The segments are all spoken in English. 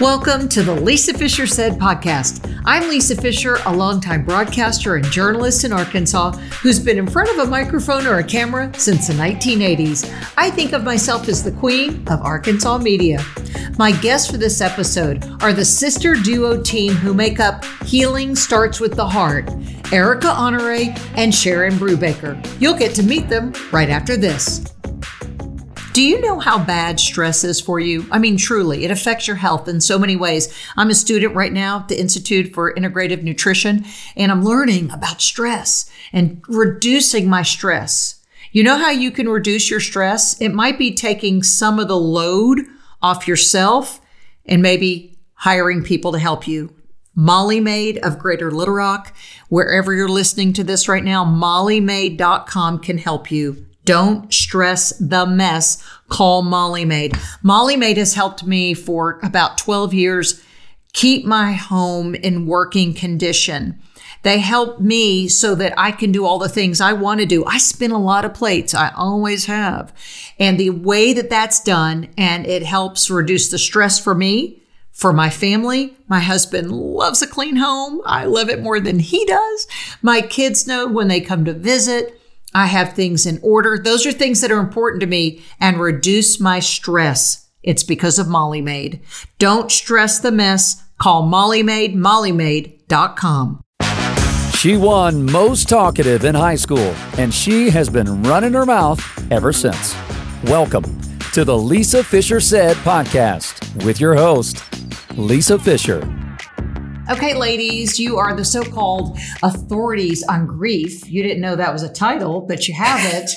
Welcome to the Lisa Fischer Said podcast. I'm Lisa Fischer, a longtime broadcaster and journalist in Arkansas who's been in front of a microphone or a camera since the 1980s. I think of myself as the queen of Arkansas media. My guests for this episode are the sister duo team who make up Healing Starts with the Heart, Erica Honore and Sharon Brubaker. You'll get to meet them right after this. Do you know how bad stress is for you? I mean, truly, it affects your health in so many ways. I'm a student right now at the Institute for Integrative Nutrition, and I'm learning about stress and reducing my stress. You know how you can reduce your stress? It might be taking some of the load off yourself and maybe hiring people to help you. Molly Maid of Greater Little Rock, wherever you're listening to this right now, mollymaid.com can help you. Don't stress the mess. Call Molly Maid. Molly Maid has helped me for about 12 years keep my home in working condition. They help me so that I can do all the things I want to do. I spin a lot of plates. I always have. And the way that that's done and it helps reduce the stress for me, for my family. My husband loves a clean home. I love it more than he does. My kids know when they come to visit. I have things in order. Those are things that are important to me and reduce my stress. It's because of Molly Maid. Don't stress the mess. Call Molly Maid, mollymaid.com. She won most talkative in high school, and she has been running her mouth ever since. Welcome to the Lisa Fischer Said podcast with your host, Lisa Fischer. Okay, ladies, you are the so called authorities on grief. You didn't know that was a title, but you have it.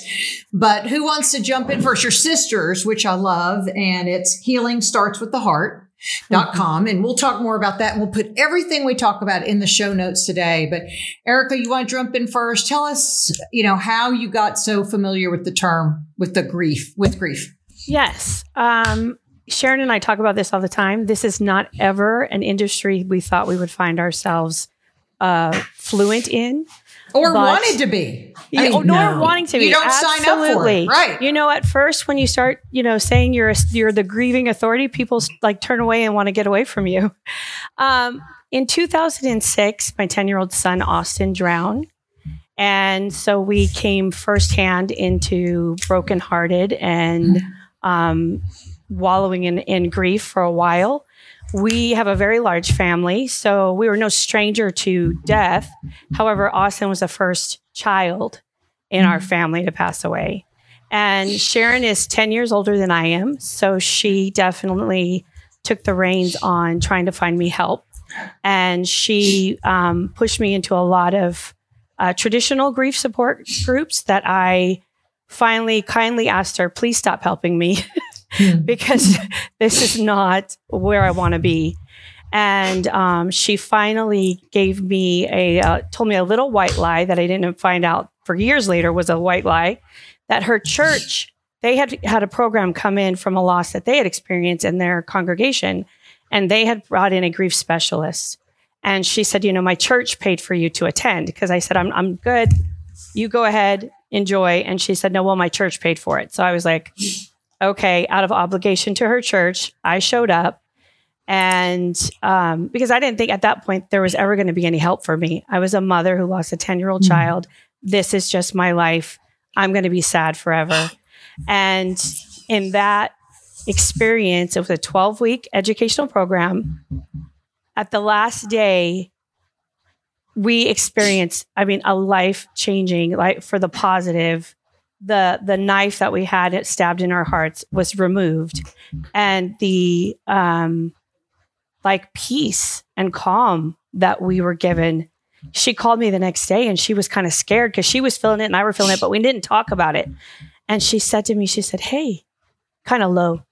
but who wants to jump in first? Your sisters, which I love, and it's Healing Starts with the Heart. Dot com and we'll talk more about that and we'll put everything we talk about in the show notes today but erica you want to jump in first tell us you know how you got so familiar with the term with the grief with grief yes um Sharon and I talk about this all the time. This is not ever an industry we thought we would find ourselves uh, fluent in. Or wanted to be. I mean, nor no. wanting to be. You don't Absolutely. sign up for it. Right. You know, at first when you start, you know, saying you're a, you're the grieving authority, people like turn away and want to get away from you. Um, in 2006, my 10 year old son, Austin, drowned. And so we came firsthand into brokenhearted and um, wallowing in, in grief for a while. We have a very large family, so we were no stranger to death. However, Austin was the first child in our family to pass away. And Sharon is 10 years older than I am, so she definitely took the reins on trying to find me help. And she um, pushed me into a lot of uh, traditional grief support groups that I finally kindly asked her, please stop helping me. Hmm. because this is not where I want to be. And um, she finally gave me a, uh, told me a little white lie that I didn't find out for years later was a white lie that her church, they had had a program come in from a loss that they had experienced in their congregation. And they had brought in a grief specialist. And she said, you know, my church paid for you to attend because I said, I'm, I'm good. You go ahead, enjoy. And she said, no, well, my church paid for it. So I was like, okay, out of obligation to her church, I showed up. And um, because I didn't think at that point there was ever going to be any help for me, I was a mother who lost a 10 year old mm-hmm. child. This is just my life. I'm going to be sad forever. and in that experience, it was a 12 week educational program. At the last day, we experienced, I mean, a life changing, like for the positive the the knife that we had stabbed in our hearts was removed and the um like peace and calm that we were given she called me the next day and she was kind of scared because she was feeling it and I were feeling it, but we didn't talk about it. And she said to me, she said, Hey, kind of low,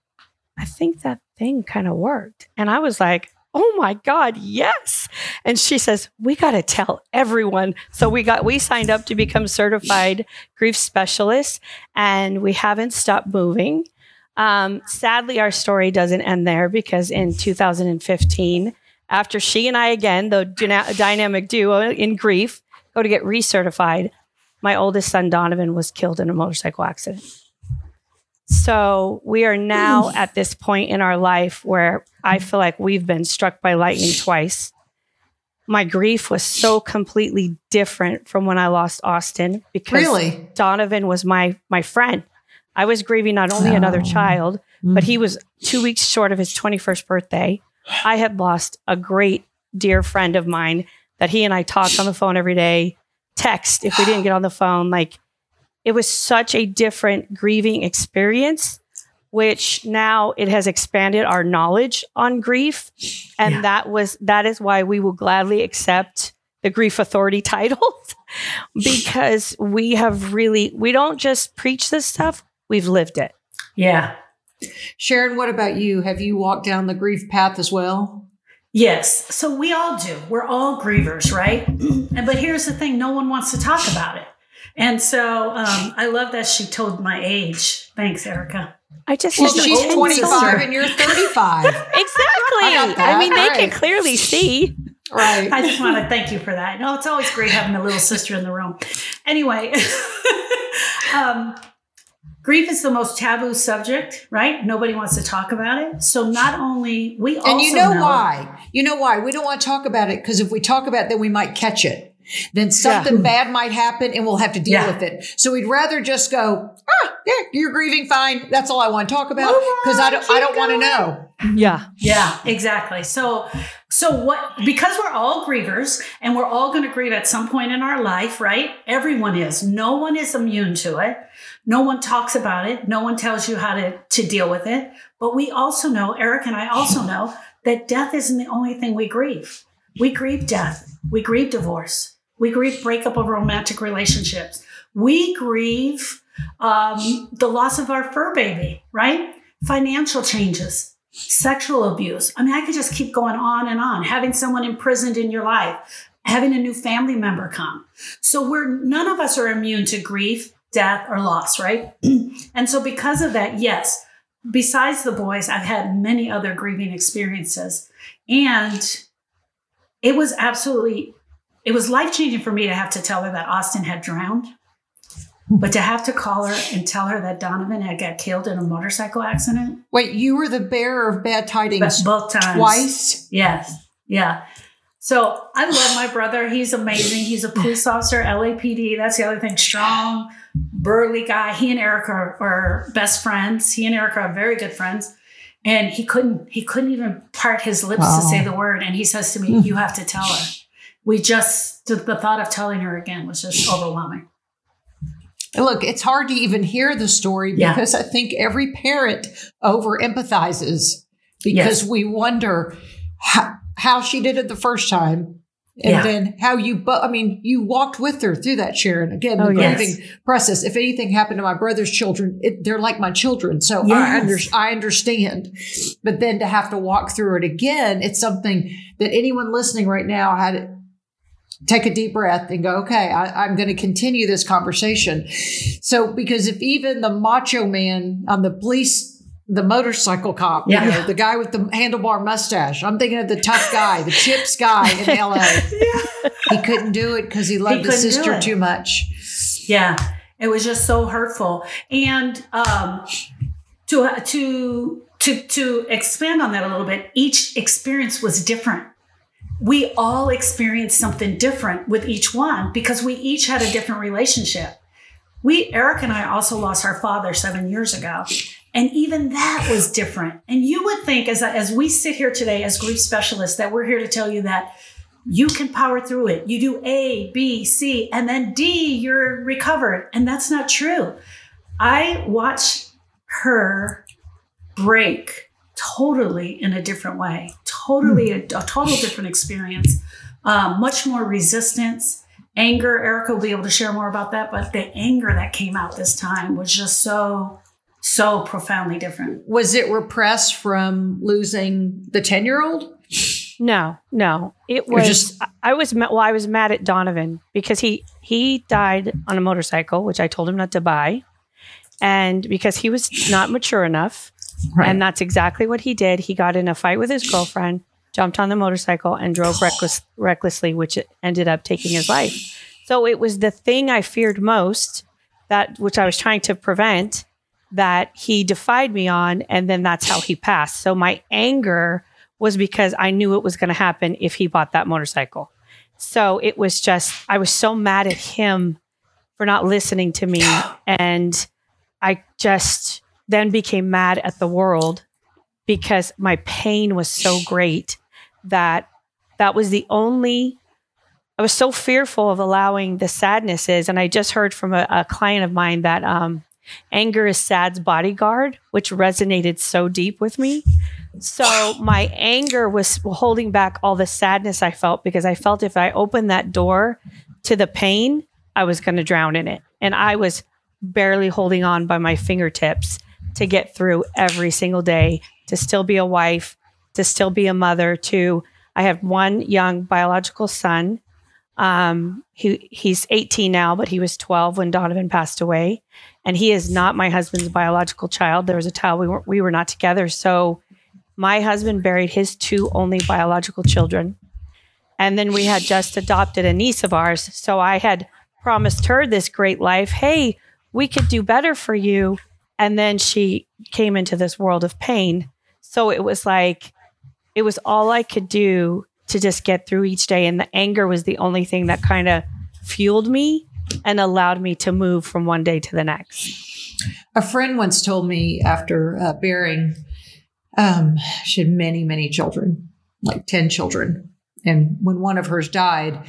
I think that thing kind of worked. And I was like, oh my God, yes. And she says, we got to tell everyone. So we got, we signed up to become certified grief specialists and we haven't stopped moving. Um, sadly, our story doesn't end there because in 2015, after she and I, again, the dynamic duo in grief, go to get recertified, my oldest son, Donovan, was killed in a motorcycle accident. So we are now at this point in our life where I feel like we've been struck by lightning twice. My grief was so completely different from when I lost Austin because Really? Donovan was my my friend. I was grieving not only another Oh. child, but he was two weeks short of his 21st birthday. I had lost a great dear friend of mine that he and I talked on the phone every day, text if we didn't get on the phone. Like it was such a different grieving experience, which now it has expanded our knowledge on grief. And Yeah. that was that is why we will gladly accept the grief authority title because we have really we don't just preach this stuff, we've lived it. Yeah. Sharon, what about you? Have you walked down the grief path as well? Yes. So we all do. We're all grievers, right? and but here's the thing: no one wants to talk about it. And so um, I love that she told my age. Thanks, Erica. I just Well, she's 25 and you're 35. Exactly. I I, mean, they that. can clearly see. right. I just want to thank you for that. No, it's always great having a little sister in the room. Anyway, um, grief is the most taboo subject, right? Nobody wants to talk about it. So not only we also And you know, why? You know why? We don't want to talk about it because if we talk about it, then we might catch it. Then something bad might happen and we'll have to deal Yeah. with it. So we'd rather just go, ah, yeah, you're grieving, fine. That's all I want to talk about because I don't, I don't want to know. Yeah. Yeah, exactly. So, so what? Because we're all grievers, and we're all going to grieve at some point in our life, right? Everyone is. No one is immune to it. No one talks about it. No one tells you how to to deal with it. But we also know, Eric and I also know that death isn't the only thing we grieve. We grieve death. We grieve divorce. We grieve breakup of romantic relationships. We grieve um, the loss of our fur baby, right? Financial changes, sexual abuse. I mean, I could just keep going on and on. Having someone imprisoned in your life, having a new family member come. So we're none of us are immune to grief, death, or loss, right? and so because of that, yes. Besides the boys, I've had many other grieving experiences, and it was absolutely it was life changing for me to have to tell her that Austin had drowned. But to have to call her and tell her that Donovan had got killed in a motorcycle accident Wait, you were the bearer of bad tidings both times. twice? Yes. Yeah. So I love my brother. He's amazing. He's a police officer, LAPD. That's the other thing. Strong, burly guy. He and Erica are, are best friends. He and Erica are very good friends. And he couldn't he couldn't even part his lips Wow. to say the word. And he says to me, You have to tell her. We just the, the thought of telling her again was just overwhelming. Look, it's hard to even hear the story Yeah. because I think every parent over empathizes because Yes. we wonder how, how she did it the first time. And Yeah. then how you, but I mean, you walked with her through that, Sharon. Again, oh, the Oh, yes. grieving process. If anything happened to my brother's children, it, they're like my children. So I, under, I understand. But then to have to walk through it again, it's something that anyone listening right now had take a deep breath and go, okay, I, I'm going to continue this conversation. So, because if even the macho man on the police, the motorcycle cop, Yeah. you know, the guy with the handlebar mustache, I'm thinking of the tough guy, the chips guy in LA. He couldn't do it because he loved He the sister too much. Yeah, it was just so hurtful. And um, to to to to expand on that a little bit, each experience was different. We all experienced something different with each one because we each had a different relationship. We Eric and I also lost our father seven years ago. And even that was different. And you would think, as, as we sit here today as grief specialists, that we're here to tell you that you can power through it. You do A, B, C, and then D, you're recovered. And that's not true. I watched her break totally in a different way, totally a, a total different experience, um, much more resistance, anger. Erica will be able to share more about that, but the anger that came out this time was just so, so profoundly different. Was it repressed from losing the 10 year old? No, no. It was just- I was ma- well I was mad at Donovan because he he died on a motorcycle which I told him not to buy and because he was not mature enough and that's exactly what he did. He got in a fight with his girlfriend, jumped on the motorcycle and drove reckless, recklessly which ended up taking his life. So it was the thing I feared most that which I was trying to prevent that he defied me on. And then that's how he passed. So my anger was because I knew it was going to happen if he bought that motorcycle. So it was just, I was so mad at him for not listening to me. And I just then became mad at the world because my pain was so great that that was the only I was so fearful of allowing the sadnesses. And I just heard from a, a client of mine that um, anger is sad's bodyguard, which resonated so deep with me. So my anger was holding back all the sadness I felt because I felt if I opened that door to the pain, I was going to drown in it. And I was barely holding on by my fingertips to get through every single day, to still be a wife, to still be a mother, to I have one young biological son um, he he's 18 now, but he was 12 when Donovan passed away, and he is not my husband's biological child. There was a child we were we were not together, so my husband buried his two only biological children, and then we had just adopted a niece of ours. So I had promised her this great life. Hey, we could do better for you, and then she came into this world of pain. So it was like it was all I could do to just get through each day. And the anger was the only thing that kind of fueled me and allowed me to move from one day to the next. A friend once told me after uh, bearing, um, she had many, many children, like 10 children. And when one of hers died,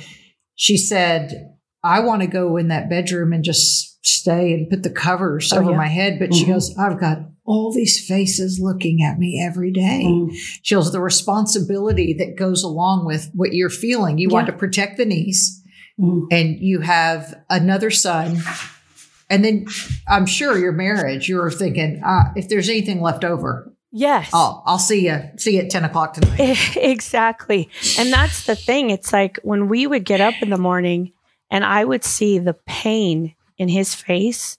she said, I want to go in that bedroom and just stay and put the covers oh, over yeah. my head. But mm-hmm. she goes, I've got all these faces looking at me every day. Mm. Shows the responsibility that goes along with what you're feeling. You yeah. want to protect the niece, mm. and you have another son. And then I'm sure your marriage, you're thinking, uh, if there's anything left over, Yes. I'll, I'll see you. See you at 10 o'clock tonight. exactly. And that's the thing. It's like when we would get up in the morning and I would see the pain in his face,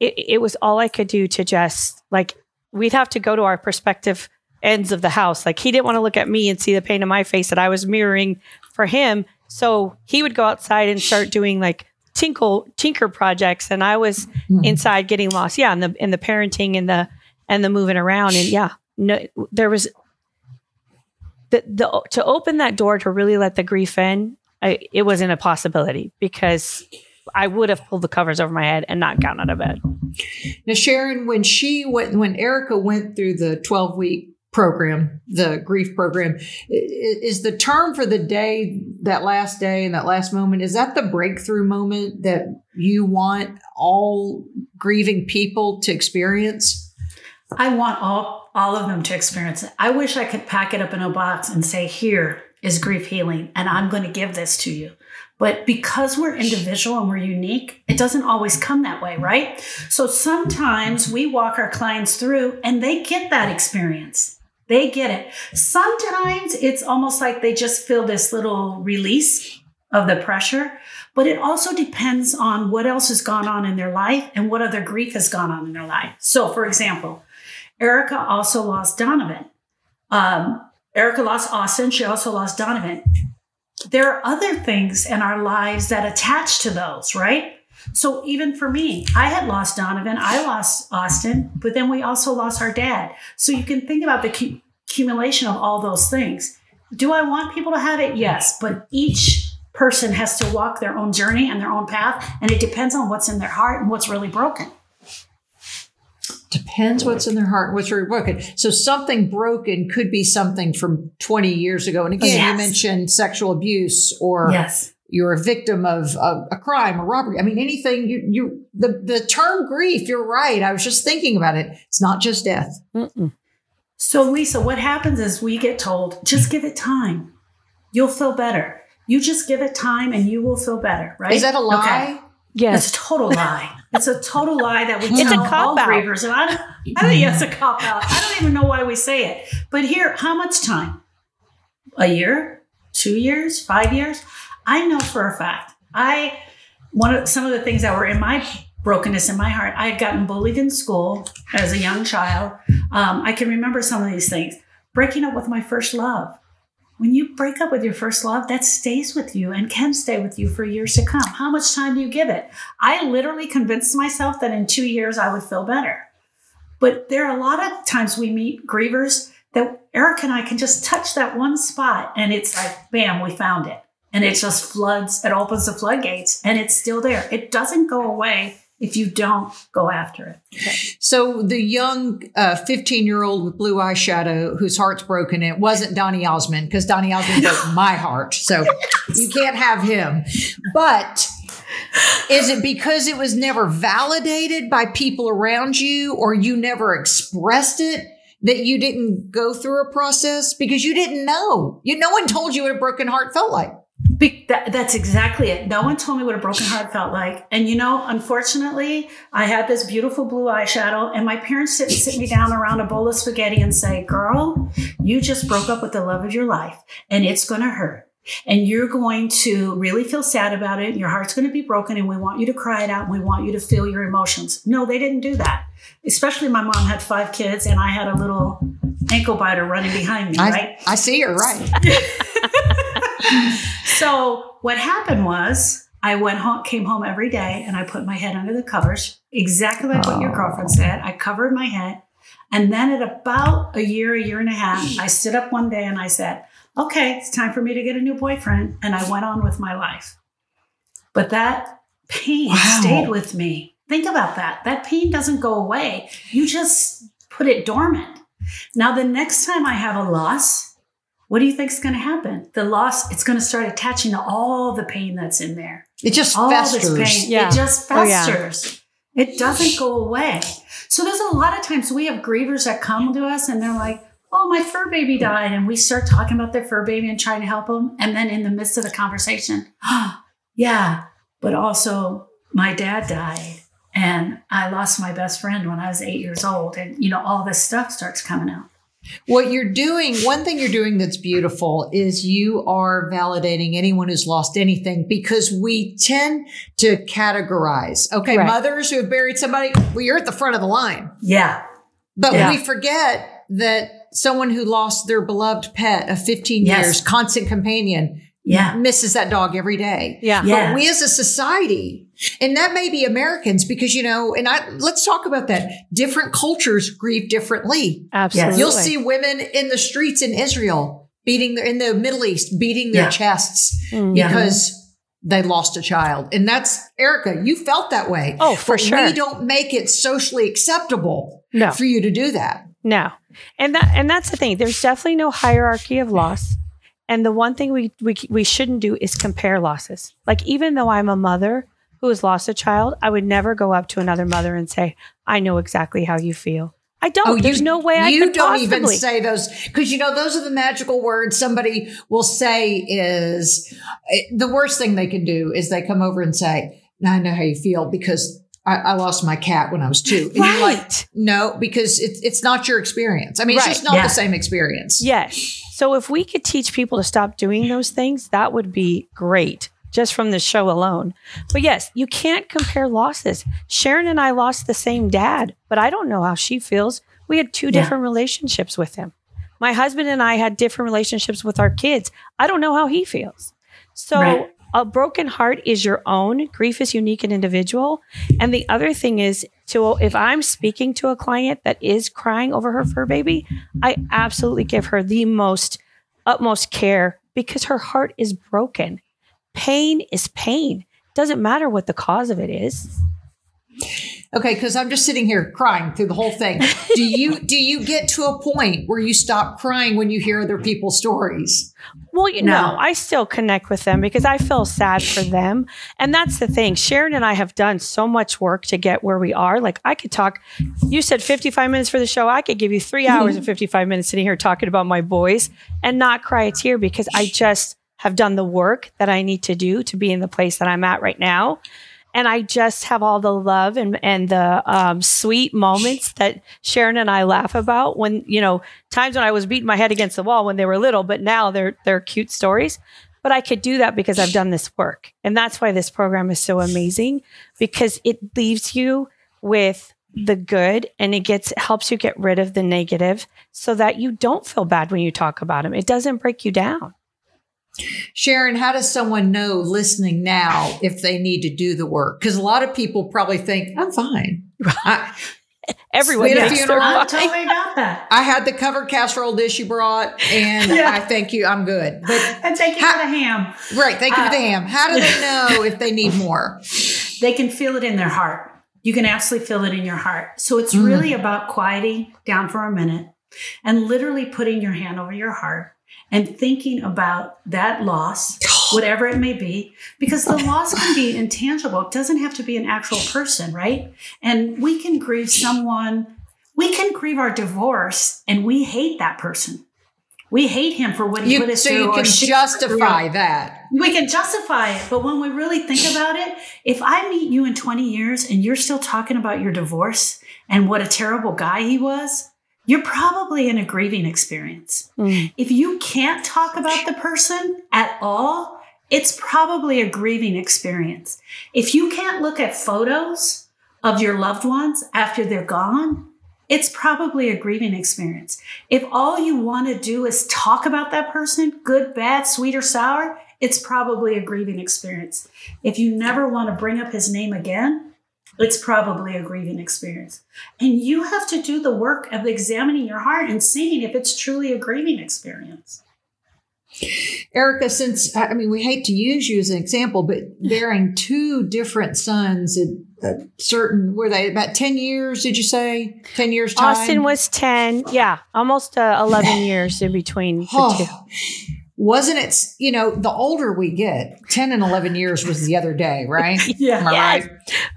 it, it was all I could do to just like, we'd have to go to our perspective ends of the house. Like he didn't want to look at me and see the pain in my face that I was mirroring for him. So he would go outside and start doing like tinkle tinker projects and I was mm-hmm. inside getting lost. Yeah, and the in the parenting and the and the moving around and yeah, no there was the, the to open that door to really let the grief in, I, it wasn't a possibility because I would have pulled the covers over my head and not gotten out of bed. Now, Sharon, when she went, when Erica went through the 12 week program, the grief program, is the term for the day, that last day and that last moment, is that the breakthrough moment that you want all grieving people to experience? I want all all of them to experience it. I wish I could pack it up in a box and say, "Here is grief healing, and I'm going to give this to you." But because we're individual and we're unique, it doesn't always come that way, right? So sometimes we walk our clients through and they get that experience. They get it. Sometimes it's almost like they just feel this little release of the pressure, but it also depends on what else has gone on in their life and what other grief has gone on in their life. So, for example, Erica also lost Donovan. Um, Erica lost Austin. She also lost Donovan there are other things in our lives that attach to those, right? So even for me, I had lost Donovan, I lost Austin, but then we also lost our dad. So you can think about the accumulation of all those things. Do I want people to have it? Yes, but each person has to walk their own journey and their own path, and it depends on what's in their heart and what's really broken. Depends what's in their heart and what's really broken. So something broken could be something from 20 years ago. And oh, again, yes. you mentioned sexual abuse or yes. you're a victim of, of a crime or robbery. I mean, anything you, you, the, the term grief, you're right. I was just thinking about it. It's not just death. Mm-mm. So Lisa, what happens is we get told, just give it time. You'll feel better. You just give it time and you will feel better, right? Is that a lie? Okay. Yes. It's a total lie. It's a total lie that we it's tell a cop all out. grievers. And I, I think it's a cop out. I don't even know why we say it. But here, how much time? A year? Two years? Five years? I know for a fact. I one of some of the things that were in my brokenness in my heart. I had gotten bullied in school as a young child. Um, I can remember some of these things. Breaking up with my first love. When you break up with your first love, that stays with you and can stay with you for years to come. How much time do you give it? I literally convinced myself that in two years I would feel better. But there are a lot of times we meet grievers that Eric and I can just touch that one spot and it's like, bam, we found it. And it just floods, it opens the floodgates and it's still there. It doesn't go away if you don't go after it. So the young 15 uh, year old with blue eyeshadow whose heart's broken, it wasn't Donny Osmond because Donny Osmond broke my heart. So you can't have him. But is it because it was never validated by people around you or you never expressed it? That you didn't go through a process because you didn't know. You, no one told you what a broken heart felt like. Be- that, that's exactly it. No one told me what a broken heart felt like. And you know, unfortunately, I had this beautiful blue eyeshadow, and my parents didn't sit me down around a bowl of spaghetti and say, Girl, you just broke up with the love of your life, and it's going to hurt. And you're going to really feel sad about it. Your heart's going to be broken, and we want you to cry it out, and we want you to feel your emotions. No, they didn't do that. Especially my mom had five kids, and I had a little ankle biter running behind me, I, right? I see her, right. so what happened was I went home, came home every day, and I put my head under the covers, exactly like what your Oh. girlfriend said. I covered my head, and then at about a year, a year and a half, I stood up one day and I said, "Okay, it's time for me to get a new boyfriend," and I went on with my life. But that pain Wow. stayed with me. Think about that. That pain doesn't go away. You just put it dormant. Now, the next time I have a loss, what do you think is going to happen? The loss, it's going to start attaching to all the pain that's in there. It just All festers. this pain. Yeah. It just Oh, yeah. festers. It doesn't go away. So there's a lot of times we have grievers that come to us and they're like, oh, my fur baby died. And we start talking about their fur baby and trying to help them. And then in the midst of the conversation, yeah, but also my dad died. And I lost my best friend when I was eight years old. And, you know, all this stuff starts coming out. What you're doing, one thing you're doing that's beautiful is you are validating anyone who's lost anything because we tend to categorize. Okay, Right. mothers who have buried somebody, well, you're at the front of the line. Yeah. But Yeah. we forget that someone who lost their beloved pet of 15 Yes. years, constant companion, Yeah. misses that dog every day. Yeah. Yeah. But we as a society, and that may be Americans because, you know, and I, let's talk about that. Different cultures grieve differently. Absolutely. You'll see women in the streets in Israel beating their, in the Middle East, beating their Yeah. chests Mm. Yeah. because they lost a child. And that's Erica, you felt that way. Oh, for But sure. We don't make it socially acceptable No. for you to do that. No. And that and that's the thing. There's definitely no hierarchy of loss. And the one thing we we we shouldn't do is compare losses. Like even though I'm a mother who has lost a child, I would never go up to another mother and say, "I know exactly how you feel." I don't. There's no way I Oh, you don't possibly. even say those because you know those are the magical words somebody will say is eh, the worst thing they can do is they come over and say i know how you feel because i, I lost my cat when i was two and you're like Right. no because it's it's not your experience i mean it's Right. just not Yeah. the same experience Yes. So if we could teach people to stop doing those things, that would be great just from the show alone. But yes, you can't compare losses. Sharon and I lost the same dad, but I don't know how she feels. We had two Yeah. different relationships with him. My husband and I had different relationships with our kids. I don't know how he feels. So Right. a broken heart is your own. Grief is unique and individual. And the other thing is to if I'm speaking to a client that is crying over her fur baby, I absolutely give her the most utmost care because her heart is broken. Pain is pain. Doesn't matter what the cause of it is. Okay because i'm just sitting here crying through the whole thing do you do you get to a point where you stop crying when you hear other people's stories Well, you No. know, I still connect with them because I feel sad for them. And that's the thing. Sharon and I have done so much work to get where we are. Like I could talk, you said 55 minutes for the show. I could give you three mm-hmm. hours and 55 minutes sitting here talking about my boys and not cry a tear because I just have done the work that I need to do to be in the place that I'm at right now. And I just have all the love and, and the um, sweet moments that Sharon and I laugh about when, you know, times when I was beating my head against the wall when they were little, but now they're, they're cute stories. But I could do that because I've done this work. And that's why this program is so amazing because it leaves you with the good and it gets helps you get rid of the negative so that you don't feel bad when you talk about them. It doesn't break you down. Sharon, how does someone know listening now if they need to do the work? Because a lot of people probably think, I'm fine. I, Everyone We had a funeral. they're I fine. totally got that. I had the covered casserole dish you brought, and Yeah. I thank you. I'm good. But And thank you How- for the ham. right, thank you for the Uh, ham. How do they know if they need more? They can feel it in their heart. You can absolutely feel it in your heart. So it's Mm. really about quieting down for a minute and literally putting your hand over your heart and thinking about that loss, whatever it may be, because the loss can be intangible. It doesn't have to be an actual person, right? And we can grieve someone, we can grieve our divorce and we hate that person. We hate him for what he put You, us so through. you can justify that. we can justify it, but when we really think about it, if I meet you in 20 years and you're still talking about your divorce and what a terrible guy he was, you're probably in a grieving experience. Mm. If you can't talk about the person at all, it's probably a grieving experience. If you can't look at photos of your loved ones after they're gone, it's probably a grieving experience. If all you want to do is talk about that person, good, bad, sweet, or sour, it's probably a grieving experience. If you never want to bring up his name again, it's probably a grieving experience. And you have to do the work of examining your heart and seeing if it's truly a grieving experience. Erica, since I mean, we hate to use you as an example, but bearing two different sons at a certain, were they about 10 years, did you say? 10 years time? Austin was 10. Yeah, almost uh, 11 years in between the two. Wasn't it, you know, the older we get, 10 and 11 years was the other day, right? Yeah. Am I Yes. right?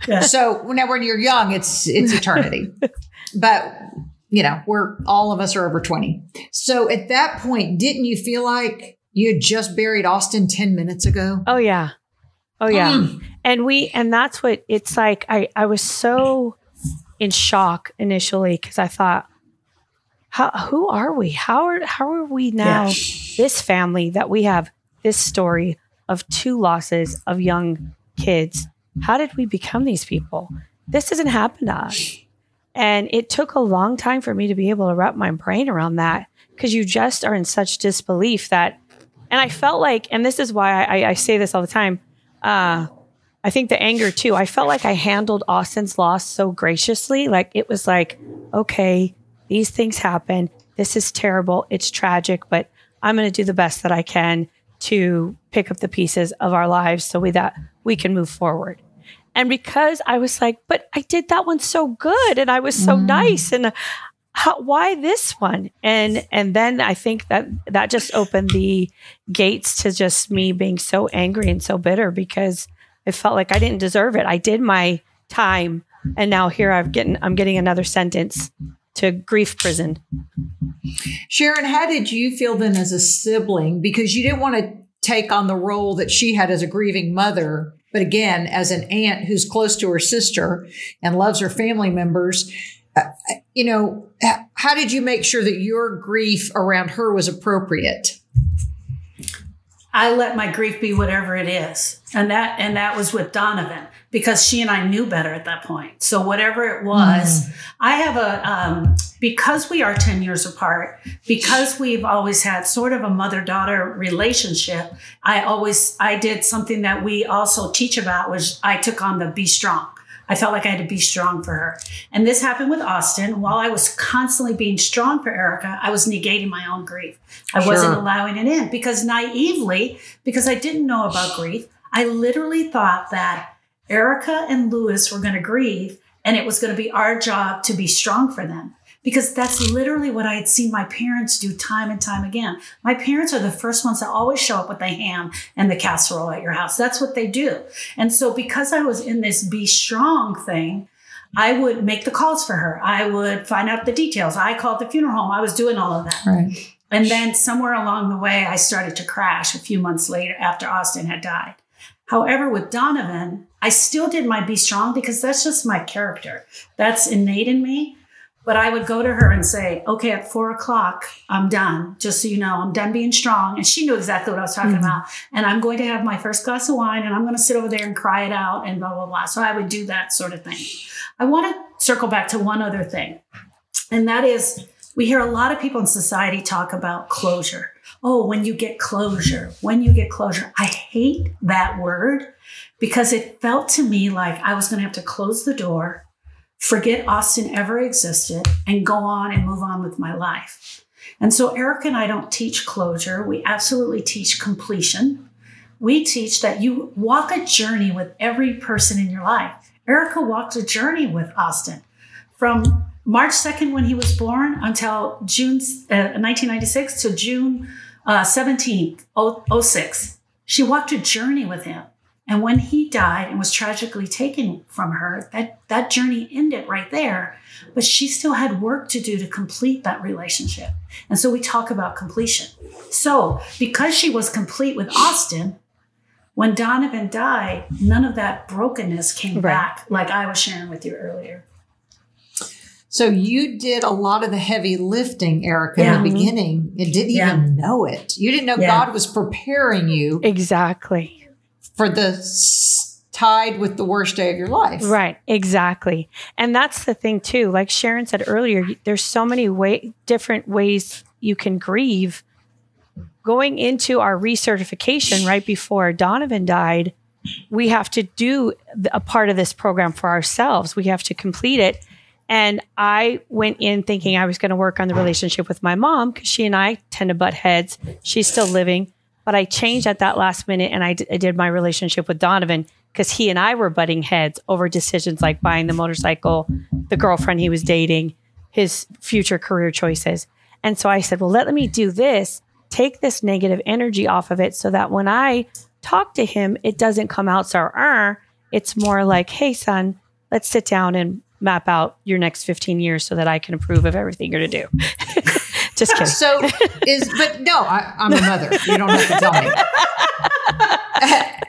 Yeah. So now when you're young, it's it's eternity. but you know, we're all of us are over 20. So at that point, didn't you feel like you had just buried Austin 10 minutes ago? Oh, yeah. Oh, yeah. Mm. and we and that's what it's like i i was so in shock initially because i thought how who are we how are how are we now Yeah. this family that we have this story of two losses of young kids how did we become these people this doesn't happen to us and it took a long time for me to be able to wrap my brain around that because you just are in such disbelief that and i felt like and this is why i, I say this all the time uh, I think the anger too. I felt like I handled Austin's loss so graciously. Like it was like, okay, these things happen. This is terrible. It's tragic, but I'm going to do the best that I can to pick up the pieces of our lives so we that we can move forward. And because I was like, but I did that one so good and I was so mm. nice and how, why this one? And and then I think that that just opened the gates to just me being so angry and so bitter because I felt like I didn't deserve it. I did my time, and now here I'm getting I'm getting another sentence to grief prison. Sharon, how did you feel then as a sibling? Because you didn't want to take on the role that she had as a grieving mother, but again, as an aunt who's close to her sister and loves her family members. Uh, you know, how did you make sure that your grief around her was appropriate? I let my grief be whatever it is. And that and that was with Donovan because she and I knew better at that point. So whatever it was, I have a um, because we are 10 years apart, because we've always had sort of a mother-daughter relationship, I always I did something that we also teach about was I took on the be strong. I felt like I had to be strong for her. And this happened with Austin. While I was constantly being strong for Erica, I was negating my own grief. I wasn't allowing it in because naively, because I didn't know about grief, I literally thought that Erica and Lewis were going to grieve and it was going to be our job to be strong for them. Because that's literally what I had seen my parents do time and time again. My parents are the first ones to always show up with the ham and the casserole at your house. That's what they do. And so, because I was in this be strong thing, I would make the calls for her. I would find out the details. I called the funeral home. I was doing all of that. Right. And then somewhere along the way, I started to crash a few months later after Austin had died. However, with Donovan, I still did my be strong because that's just my character. That's innate in me. But I would go to her and say, okay, at four o'clock, I'm done. Just so you know, I'm done being strong. And she knew exactly what I was talking mm-hmm. about. And I'm going to have my first glass of wine and I'm going to sit over there and cry it out and blah, blah, blah. So I would do that sort of thing. I want to circle back to one other thing, and that is we hear a lot of people in society talk about closure. Oh, when you get closure, when you get closure. I hate that word because it felt to me like I was going to have to close the door, forget Austin ever existed, and go on and move on with my life. And so Eric and I don't teach closure. We absolutely teach completion. We teach that you walk a journey with every person in your life. Erica walked a journey with Austin from March 2nd when he was born until June uh, 1996 to June uh, 17th, 06. She walked a journey with him. And when he died and was tragically taken from her, that, that journey ended right there. But she still had work to do to complete that relationship. And so we talk about completion. So because she was complete with Austin, when Donovan died, none of that brokenness came right. back, like I was sharing with you earlier. So you did a lot of the heavy lifting, Erica, yeah. in the beginning. You didn't yeah. even know it. You didn't know yeah. God was preparing you. Exactly for the tide with the worst day of your life. Right, exactly. And that's the thing too. Like Sharon said earlier, there's so many way different ways you can grieve. Going into our recertification right before Donovan died, we have to do a part of this program for ourselves. We have to complete it. And I went in thinking I was going to work on the relationship with my mom because she and I tend to butt heads. She's still living. But I changed at that last minute and I, d- I did my relationship with Donovan because he and I were butting heads over decisions like buying the motorcycle, the girlfriend he was dating, his future career choices. And so I said, well, let me do this, take this negative energy off of it so that when I talk to him, it doesn't come out so, uh, it's more like, hey, son, let's sit down and map out your next 15 years so that I can approve of everything you're to do. Just kidding. So is but no, I, am a mother. You don't have to tell me.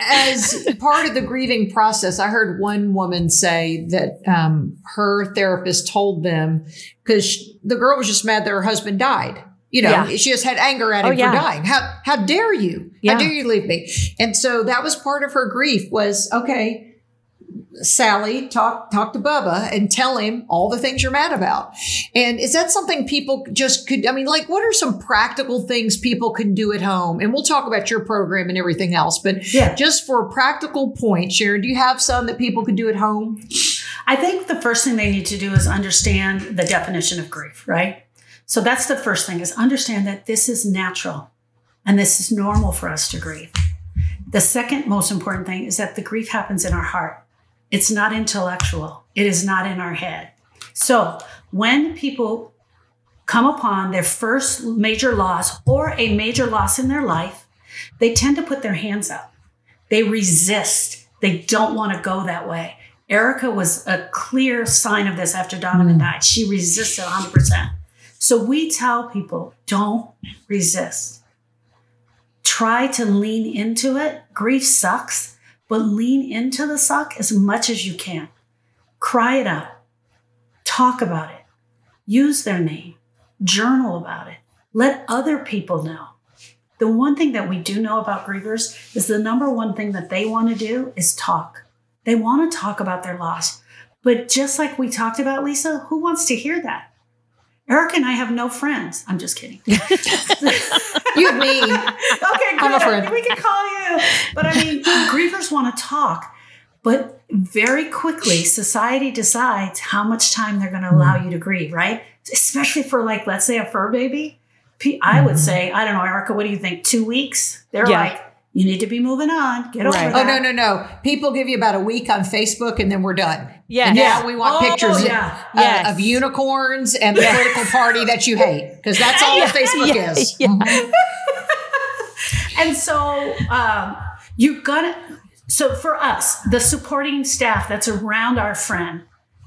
As part of the grieving process, I heard one woman say that um, her therapist told them because the girl was just mad that her husband died. You know, yeah. she just had anger at him oh, yeah. for dying. How how dare you? Yeah. How dare you leave me? And so that was part of her grief was okay Sally, talk talk to Bubba and tell him all the things you're mad about. And is that something people just could? I mean, like, what are some practical things people can do at home? And we'll talk about your program and everything else. But yeah. just for a practical point, Sharon, do you have some that people could do at home? I think the first thing they need to do is understand the definition of grief, right? So that's the first thing is understand that this is natural and this is normal for us to grieve. The second most important thing is that the grief happens in our heart. It's not intellectual, it is not in our head. So when people come upon their first major loss or a major loss in their life, they tend to put their hands up. They resist. They don't want to go that way. Erica was a clear sign of this after Donovan mm. died. She resisted 100%. So we tell people don't resist. Try to lean into it. Grief sucks but lean into the suck as much as you can. Cry it out. Talk about it. Use their name. Journal about it. Let other people know. The one thing that we do know about grievers is the number one thing that they want to do is talk. They want to talk about their loss. But just like we talked about, Lisa, who wants to hear that? Eric and I have no friends. I'm just kidding. you have me. Okay, good. I'm a friend. We can call you. But I mean, grievers want to talk, but very quickly, society decides how much time they're going to allow you to grieve, right? Especially for like, let's say a fur baby. I would mm-hmm. say, I don't know, Erica, what do you think? Two weeks? They're yeah. like, you need to be moving on. Get over right. that. Oh no, no, no. People give you about a week on Facebook and then we're done. Yeah. Now we want oh, pictures yeah. of, yes. of, unicorns and the political party that you hate because that's all yeah. Facebook yeah. is. Yeah. Mm-hmm. and so um, you got to. So for us, the supporting staff that's around our friend,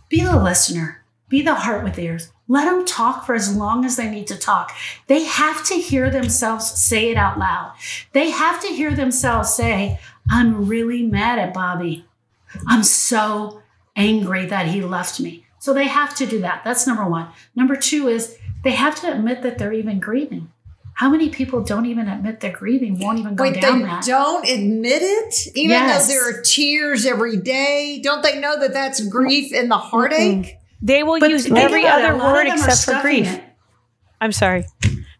be the listener, be the heart with ears. Let them talk for as long as they need to talk. They have to hear themselves say it out loud. They have to hear themselves say, I'm really mad at Bobby. I'm so angry that he left me. So they have to do that. That's number one. Number two is they have to admit that they're even grieving. How many people don't even admit they're grieving, won't even go Wait, down they that? Don't admit it? Even yes. though there are tears every day? Don't they know that that's grief and the heartache? They will But use every other a lot of word except for grief. it. I'm sorry.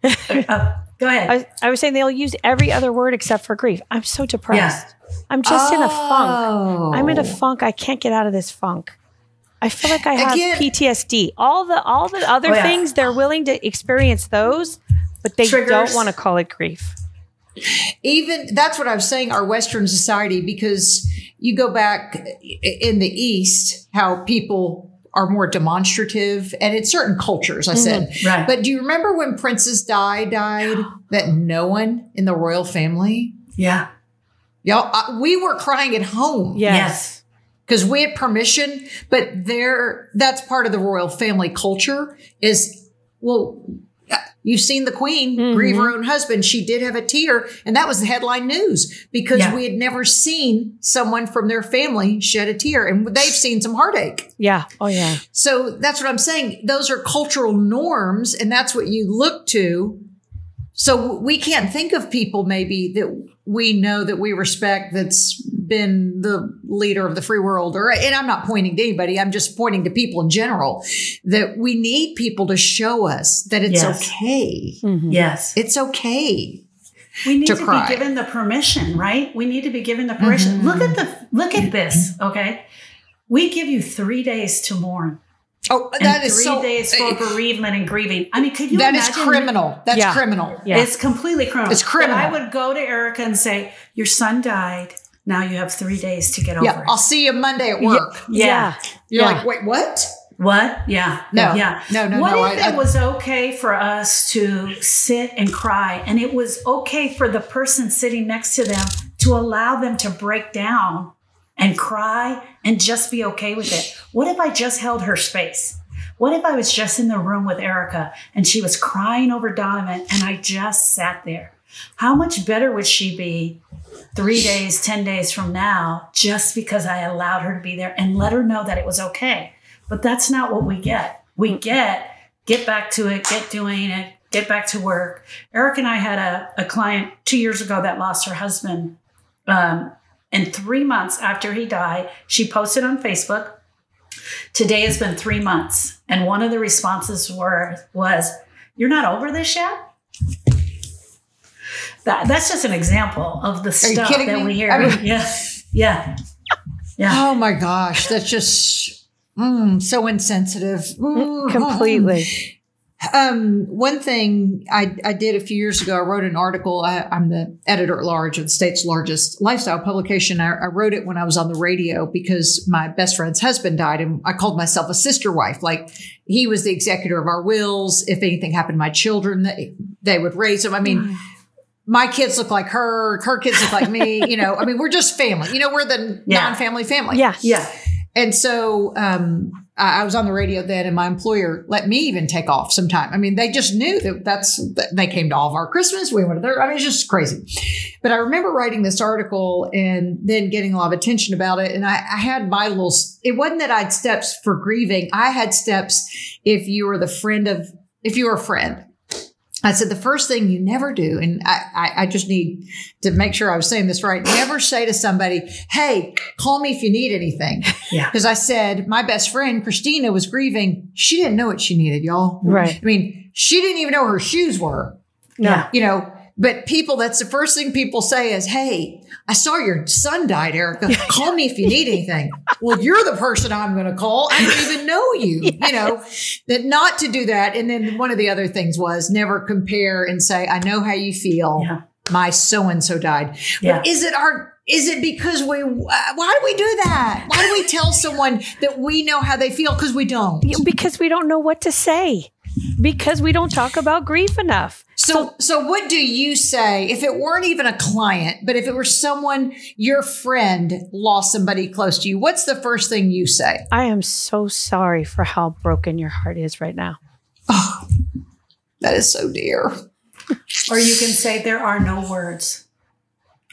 Uh, go ahead. I, I was saying they'll use every other word except for grief. I'm so depressed. I'm just in a funk. I'm in a Oh. funk. I can't get out of this funk. I feel like I have Again- PTSD. All the all the other Oh, yeah. things they're willing to experience those, but they don't want to call it grief. even that's what I was saying, our Western society, because you go back in the East, how people are more demonstrative, and it's certain cultures, I said. Right. But do you remember when Princess Di died? That no one in the royal family, yeah. y'all, uh, we were crying at home. Yes. Yes. because we had permission but there that's part of the royal family culture is well you've seen the queen Mhm. grieve her own husband she did have a tear and that was the headline news because Yeah. we had never seen someone from their family shed a tear and they've seen some heartache Yeah. Oh yeah. so that's what i'm saying those are cultural norms and that's what you look to so we can't think of people maybe that we know that we respect that's been the leader of the free world or and I'm not pointing to anybody I'm just pointing to people in general that we need people to show us that it's Yes. okay Mhm. Yes. it's okay We need to to, cry. be given the permission, right? We need to be given the permission. Mhm. Look at the look at this, okay? We give you three days to mourn. oh And that is three so days for bereavement and grieving. I mean, could you that is imagine criminal that's Yeah. criminal Yeah. It's completely criminal. It's criminal. But I would go to Erica and say, Your son died. Now you have three days to get over yeah it. I'll see you Monday at work Yeah. you're Yeah. like wait what What? Yeah. No. Yeah. No, no, what no, if I- it I- was okay for us to sit and cry and it was okay for the person sitting next to them to allow them to break down and cry and just be okay with it? What if I just held her space? What if I was just in the room with Erica and she was crying over Donovan and I just sat there? How much better would she be three days, 10 days from now, just because I allowed her to be there and let her know that it was okay. But that's not what we get. We get, get back to it, get doing it, get back to work. Eric and I had a, a client two years ago that lost her husband. Um, and three months after he died, she posted on Facebook, Today has been three months. And one of the responses were was, You're not over this yet? That, that's just an example of the you stuff that me? we hear. I mean- yeah. Yeah. Yeah. Oh my gosh, that's just mm, so insensitive. Mm. Completely. Um, one thing I, I did a few years ago, I wrote an article. I, I'm the editor at large of the state's largest lifestyle publication. I, I wrote it when I was on the radio because my best friend's husband died, and I called myself a sister wife. Like he was the executor of our wills. If anything happened to my children, they, they would raise them. I mean, my kids look like her, her kids look like me. You know, I mean, we're just family. You know, we're the Yeah. non-family family. Yeah. Yeah. And so um, I, I was on the radio then, and my employer let me even take off some time. I mean, they just knew that that's that they came to all of our Christmas. We went to their. I mean, it's just crazy. But I remember writing this article and then getting a lot of attention about it. And I, I had my little. It wasn't that I had steps for grieving. I had steps if you were the friend of if you were a friend. I said the first thing you never do, and I, I, I just need to make sure I was saying this right. Never say to somebody, "Hey, call me if you need anything." Yeah. Because I said my best friend Christina was grieving. She didn't know what she needed, y'all. Right. I mean, she didn't even know where her shoes were. Yeah. You know. But people, that's the first thing people say is, "Hey, I saw your son died, Erica. Call me if you need anything." well, you're the person I'm going to call. I don't even know you. You know that not to do that. And then one of the other things was never compare and say, "I know how you feel." Yeah. My so and so died. Yeah. But is it our? Is it because we? Uh, why do we do that? Why do we tell someone that we know how they feel? Because we don't. Because we don't know what to say. Because we don't talk about grief enough. So, so what do you say if it weren't even a client, but if it were someone your friend lost somebody close to you? What's the first thing you say? I am so sorry for how broken your heart is right now. Oh, that is so dear. Or you can say, There are no words.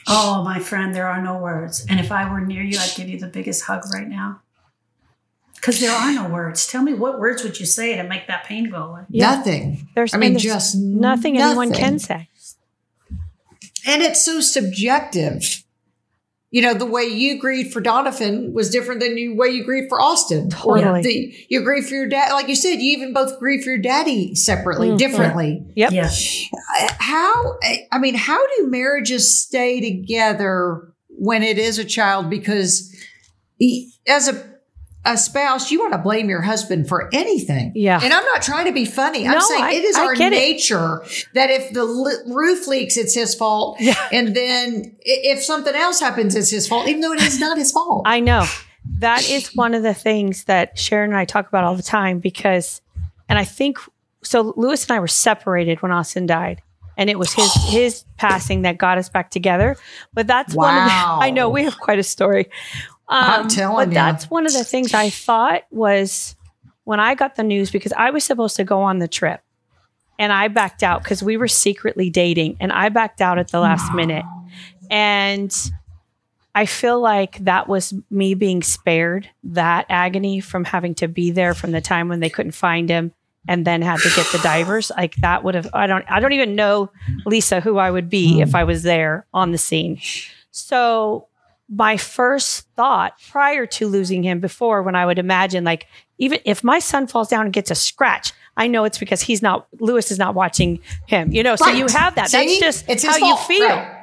Oh, my friend, there are no words. And if I were near you, I'd give you the biggest hug right now. Because there are no words. Tell me what words would you say to make that pain go away? Yeah. Nothing. There's, I mean, there's just nothing anyone can say. And it's so subjective. you know, the way you grieved for Donovan was different than the way you grieved for Austin. Or Totally. the, you grieve for your dad. Like you said, you even both grieve for your daddy separately, Mhm. differently. Yep. Yeah. How, I mean, how do marriages stay together when it is a child? Because he, as a, a spouse, you want to blame your husband for anything. Yeah. And I'm not trying to be funny. I'm No, saying I- it is I our get it. nature that if the li- roof leaks, it's his fault. Yeah. And then if something else happens, it's his fault, even though it is not his fault. I know. That is one of the things that Sharon and I talk about all the time because, and I think, so Lewis and I were separated when Austin died. And it was his his passing that got us back together. But that's one of the, I know we have quite a story. I'm um, telling but you. that's one of the things I thought was when I got the news because I was supposed to go on the trip and I backed out because we were secretly dating and I backed out at the last minute. And I feel like that was me being spared that agony from having to be there from the time when they couldn't find him and then had to get the divers. Like that would have I don't I don't even know Lisa who I would be if I was there on the scene. So my first thought prior to losing him before when I would imagine like even if my son falls down and gets a scratch, I know it's because he's not Lewis is not watching him. You know, so you have that. That's just It's how you feel. Right.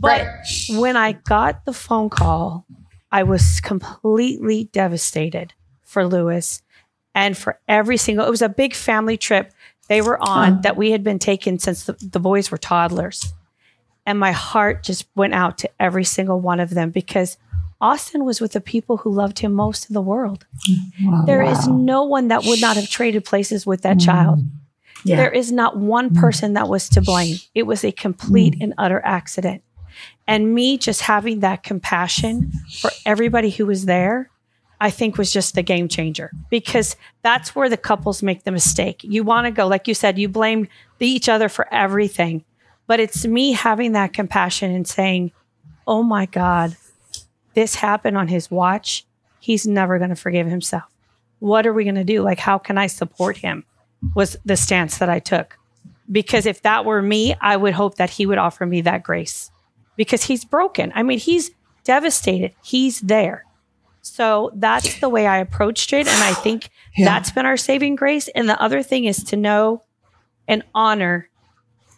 But Right. when I got the phone call, I was completely devastated for Lewis and for every single, it was a big family trip they were on that we had been taken since the, the boys were toddlers. And my heart just went out to every single one of them because Austin was with the people who loved him most in the world. There is no one that would not have traded places with that mm. child. Yeah. There is not one mm. person that was to blame. It was a complete mm. and utter accident. And me just having that compassion for everybody who was there, I think was just the game changer because that's where the couples make the mistake. You want to go, like you said, you blame each other for everything. But it's me having that compassion and saying, oh my God, this happened on his watch. He's never going to forgive himself. What are we going to do? Like, how can I support him? Was the stance that I took. Because if that were me, I would hope that he would offer me that grace because he's broken. I mean, he's devastated. He's there. So that's the way I approached it. And I think Yeah. that's been our saving grace. And the other thing is to know and honor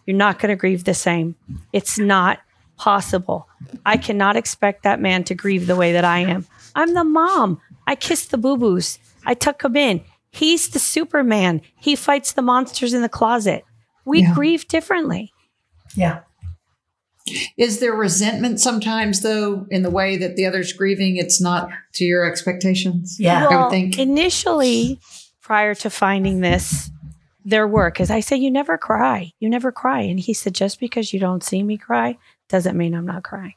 you're not going to grieve the same. It's not possible. I cannot expect that man to grieve the way that I am. I'm the mom. I kiss the boo boos. I tuck him in. He's the Superman. He fights the monsters in the closet. We Yeah. grieve differently. yeah. Is there resentment sometimes, though, in the way that the other's grieving? It's not to your expectations. Yeah. I would think. initially, prior to finding this, there were, because I say, you never cry. You never cry. And he said, just because you don't see me cry doesn't mean I'm not crying.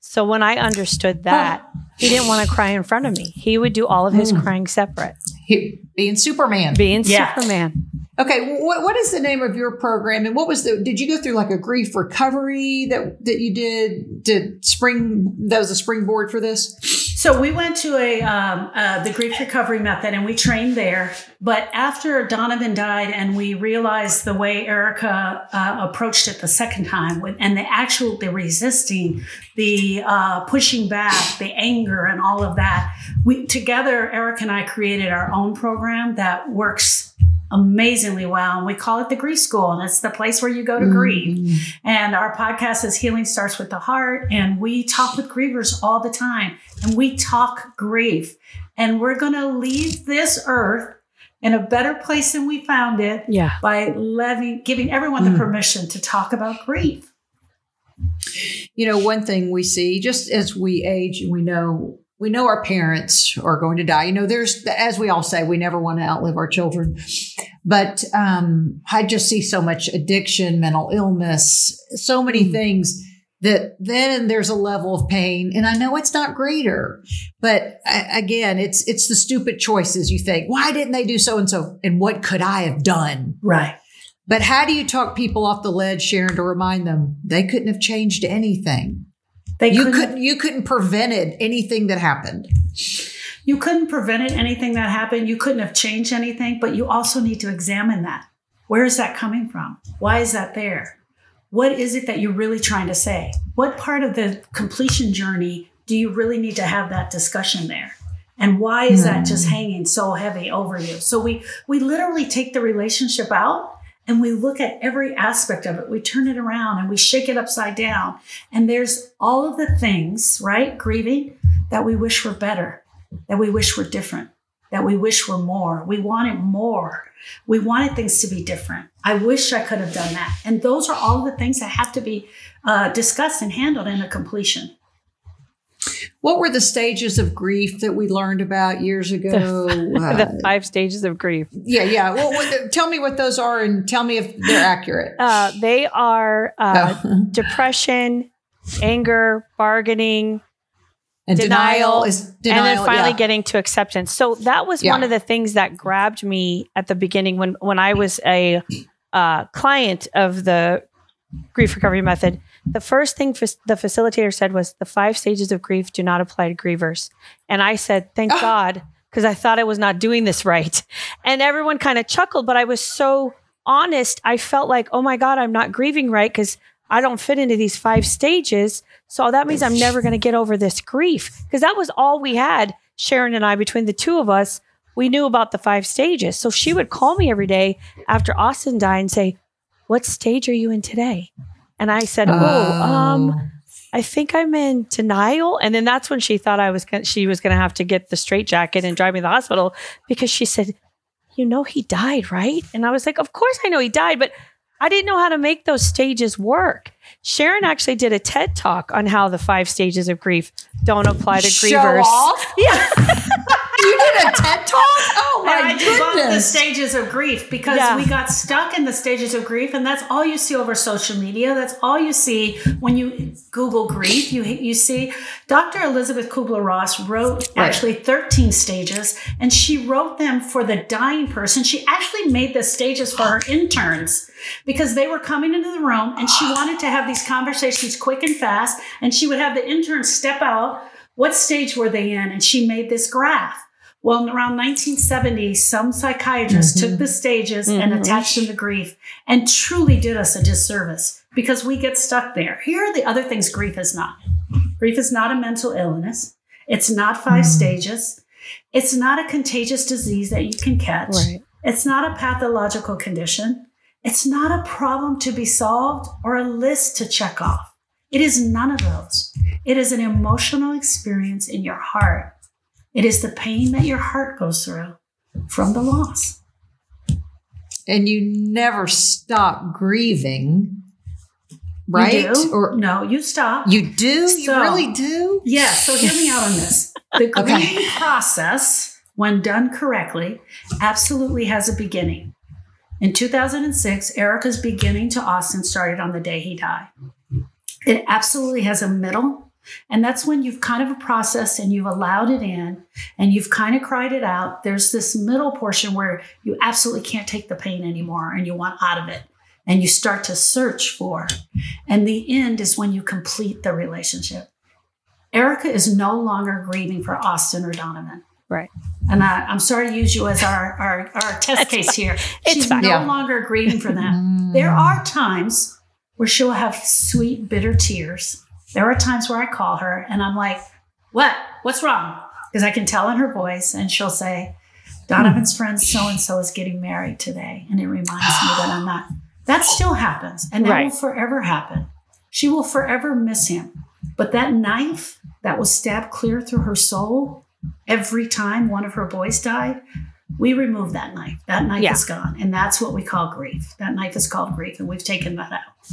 So when I understood that, he didn't want to cry in front of me. He would do all of his mm. crying separate, He- being Superman. being Yeah. Superman. Okay, what what is the name of your program, and what was the? Did you go through like a grief recovery that that you did to spring? That was a springboard for this. So we went to a um, uh, the grief recovery method, and we trained there. But after Donovan died, and we realized the way Erica uh, approached it the second time, and the actual the resisting, the uh, pushing back, the anger, and all of that, we together, Eric and I created our own program that works amazingly well. And we call it the Grief School, and it's the place where you go to grieve. Mm-hmm. And our podcast is Healing Starts with the Heart. And we talk with grievers all the time. And we talk grief. And we're going to leave this earth in a better place than we found it Yeah. by levying, giving everyone the mm. permission to talk about grief. You know, one thing we see just as we age, we know we know our parents are going to die. You know, there's as we all say, we never want to outlive our children. But um, I just see so much addiction, mental illness, so many things that then there's a level of pain and i know it's not greater but uh, again it's it's the stupid choices you think why didn't they do so and so and what could i have done Right. but how do you talk people off the ledge sharon to remind them they couldn't have changed anything They you couldn't, couldn't you couldn't prevented anything that happened you couldn't prevent anything that happened. You couldn't have changed anything, but you also need to examine that. Where is that coming from? Why is that there? what is it that you're really trying to say? What part of the completion journey do you really need to have that discussion there? And why is that just hmm. hanging so heavy over you? So we we literally take the relationship out and we look at every aspect of it. We turn it around and we shake it upside down. And there's all of the things, right? Grieving that we wish were better, that we wish were different, that we wish were more. We wanted more. We wanted things to be different. I wish I could have done that. And those are all the things that have to be uh, discussed and handled in a completion. What were the stages of grief that we learned about years ago? Uh, the five stages of grief. yeah, yeah. Well, tell me what those are and tell me if they're accurate. Uh, they are uh, Oh. depression, anger, bargaining, and denial, denial, is denial. and then finally yeah. getting to acceptance. So that was Yeah. one of the things that grabbed me at the beginning when when I was a uh, client of the grief recovery method. The first thing fac- the facilitator said was the five stages of grief do not apply to grievers, and I said, "Thank Ah. God," because I thought I was not doing this right, and everyone kind of chuckled, but I was so honest. I felt like, "Oh my God, I'm not grieving right," because I don't fit into these five stages. So that means I'm never going to get over this grief because that was all we had, Sharon and I, between the two of us. We knew about the five stages. So she would call me every day after Austin died and say, What stage are you in today? And I said, Oh, um, I think I'm in denial. And then that's when she thought I was gonna, she was going to have to get the straight jacket and drive me to the hospital because she said, "You know he died, right?" And I was like, "Of course I know he died, but I didn't know how to make those stages work." Sharon actually did a TED talk on how the five stages of grief don't apply to Show grievers. off? Yeah. You did a TED talk? Oh my and I debunked the stages of grief because Yeah. we got stuck in the stages of grief, and that's all you see over social media. That's all you see when you Google grief. You you see Dr. Elisabeth Kübler-Ross wrote Right. actually 13 stages, and she wrote them for the dying person. She actually made the stages for her interns because they were coming into the room, and she wanted to have these conversations quick and fast. And she would have the interns step out. What stage were they in? And she made this graph. Well, around 1970, some psychiatrists took the stages and Mhm. attached them to grief and truly did us a disservice because we get stuck there. Here are the other things grief is not. Grief is not a mental illness. It's not 5 stages. It's not a contagious disease that you can catch. Right. It's not a pathological condition. It's not a problem to be solved or a list to check off. It is none of those. It is an emotional experience in your heart. It is the pain that your heart goes through from the loss. and you never stop grieving, right? Or no, you stop. you do? you really do? Yeah, so hear me out on this. The Okay. grieving process, when done correctly, absolutely has a beginning. In 2006, Erica's beginning to Austin started on the day he died. It absolutely has a middle, and that's when you've kind of a process and you've allowed it in and you've kind of cried it out. There's this middle portion where you absolutely can't take the pain anymore and you want out of it and you start to search for. And the end is when you complete the relationship. Erica is no longer grieving for Austin or Donovan. Right. And I, I'm sorry to use you as our, our, our test case here. It's She's fine. no Yeah. longer grieving for them. Mm. There are times where she'll have sweet, bitter tears. There are times where I call her and I'm like, What? What's wrong? Because I can tell in her voice, and she'll say, Donovan's friend so and so is getting married today. And it reminds me that I'm not. That still happens, and that will forever happen. She will forever miss him. But that knife that was stabbed clear through her soul every time one of her boys died, we remove that knife. That knife Yeah. is gone. And that's what we call grief. That knife is called grief, and we've taken that out.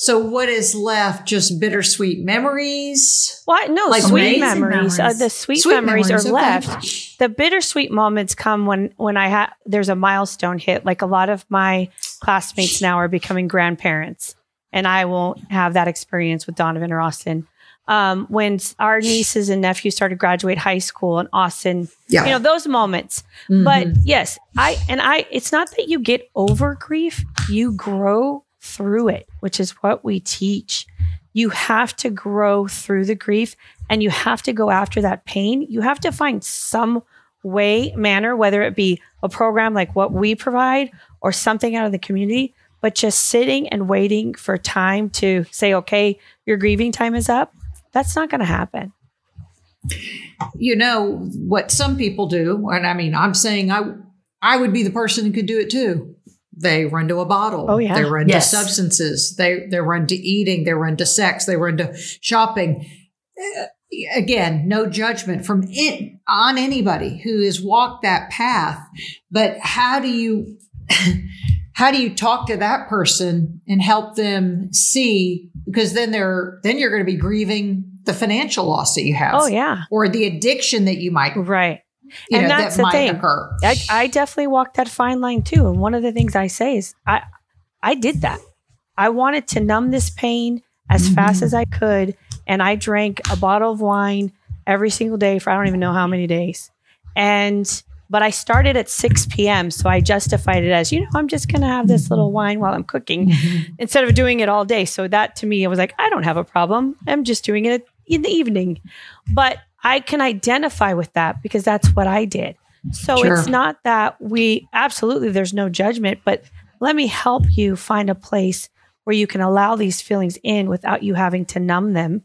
So what is left? Just bittersweet memories? What? No, Like sweet amazing memories. Uh, the sweet, Sweet memories, memories, are okay. left. The bittersweet moments come when when I have there's a milestone hit. Like a lot of my classmates now are becoming grandparents, and I won't have that experience with Donovan or Austin. Um, when our nieces and nephews started to graduate high school, and Austin, Yeah. you know those moments. But yes, I and I. It's not that you get over grief; you grow through it, which is what we teach. You have to grow through the grief and you have to go after that pain. You have to find some way, manner, whether it be a program like what we provide or something out of the community But just sitting and waiting for time to say, okay, your grieving time is up, that's not going to happen. You know what some people do, and I mean, I'm saying I I would be the person who could do it too. They run to a bottle. Oh, yeah. They run Yes. to substances. They they run to eating. They run to sex. They run to shopping. Uh, Again, no judgment from it on anybody who has walked that path. But how do you how do you talk to that person and help them see? Because then they're then you're going to be grieving the financial loss that you have Oh, yeah. or the addiction that you might Right. You And know that's that the thing. I, I definitely walked that fine line too. And one of the things I say is I I did that. I wanted to numb this pain as mm-hmm. fast as I could. And I drank a bottle of wine every single day for I don't even know how many days. And but I started at 6 p.m. So I justified it as, you know, I'm just gonna have this little wine while I'm cooking mm-hmm. instead of doing it all day. So that to me, I was like, I don't have a problem. I'm just doing it in the evening. But I can identify with that because that's what I did. So Sure. it's not that we absolutely there's no judgment, but let me help you find a place where you can allow these feelings in without you having to numb them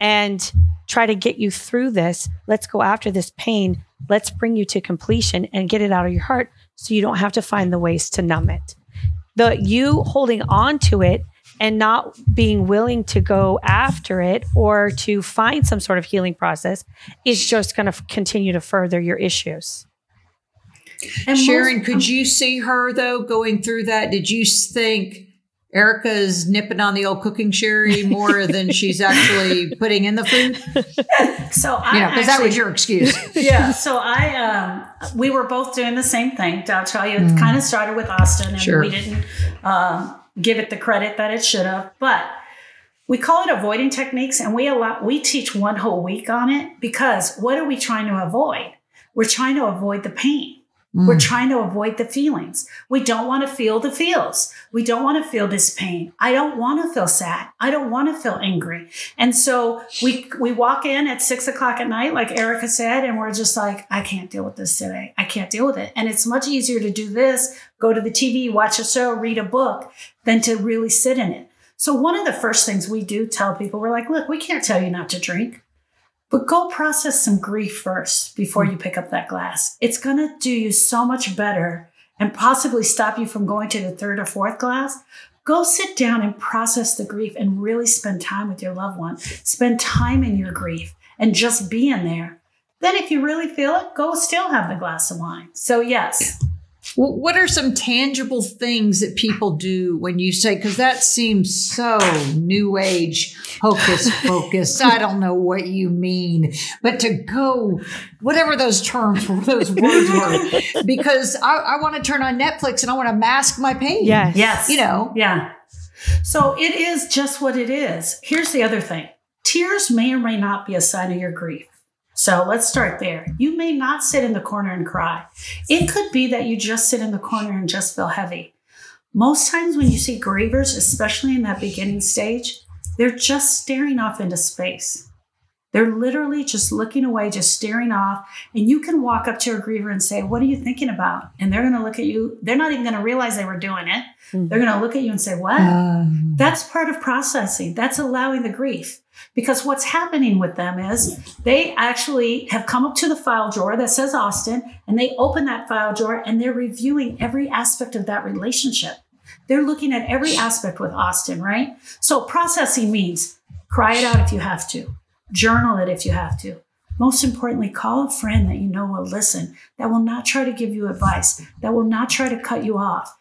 and try to get you through this. Let's go after this pain. Let's bring you to completion and get it out of your heart so you don't have to find the ways to numb it. The you holding on to it and not being willing to go after it or to find some sort of healing process is just going to continue to further your issues. And Sharon, most- could you see her though going through that? Did you think Erica's nipping on the old cooking sherry more than she's actually putting in the food? so I You know, because that was your excuse. yeah. So I, um, we were both doing the same thing. I'll tell you, it kind of started with Austin, and Sure. we didn't um, give it the credit that it should have. But we call it avoiding techniques, and we allow we teach one whole week on it because what are we trying to avoid? We're trying to avoid the pain. We're mm. trying to avoid the feelings. We don't want to feel the feels. We don't want to feel this pain. I don't want to feel sad. I don't want to feel angry. And so we we walk in at six o'clock at night, like Erica said, and we're just like, I can't deal with this today. I can't deal with it. And it's much easier to do this, go to the TV, watch a show, read a book, than to really sit in it. So one of the first things we do tell people, we're like, look, we can't tell you not to drink. But go process some grief first before hmm. you pick up that glass. It's going to do you so much better and possibly stop you from going to the third or fourth glass. Go sit down and process the grief and really spend time with your loved one. Spend time in your grief and just be in there. Then, if you really feel it, go still have the glass of wine. So, yes, what are some tangible things that people do when you say, because that seems so new age, hocus pocus. I don't know what you mean, but to go, whatever those terms were, those words were, because I, I want to turn on Netflix and I want to mask my pain. Yes. yes. You know, Yeah. So it is just what it is. Here's the other thing tears may or may not be a sign of your grief. So let's start there. You may not sit in the corner and cry. It could be that you just sit in the corner and just feel heavy. Most times when you see grievers, especially in that beginning stage, they're just staring off into space. They're literally just looking away, just staring off. And you can walk up to a griever and say, What are you thinking about? And they're going to look at you. They're not even going to realize they were doing it. Mm-hmm. They're going to look at you and say, What? Um. That's part of processing. That's allowing the grief. Because what's happening with them is they actually have come up to the file drawer that says Austin and they open that file drawer and they're reviewing every aspect of that relationship. They're looking at every aspect with Austin, right? So processing means cry it out if you have to, journal it if you have to. Most importantly, call a friend that you know will listen, that will not try to give you advice, that will not try to cut you off.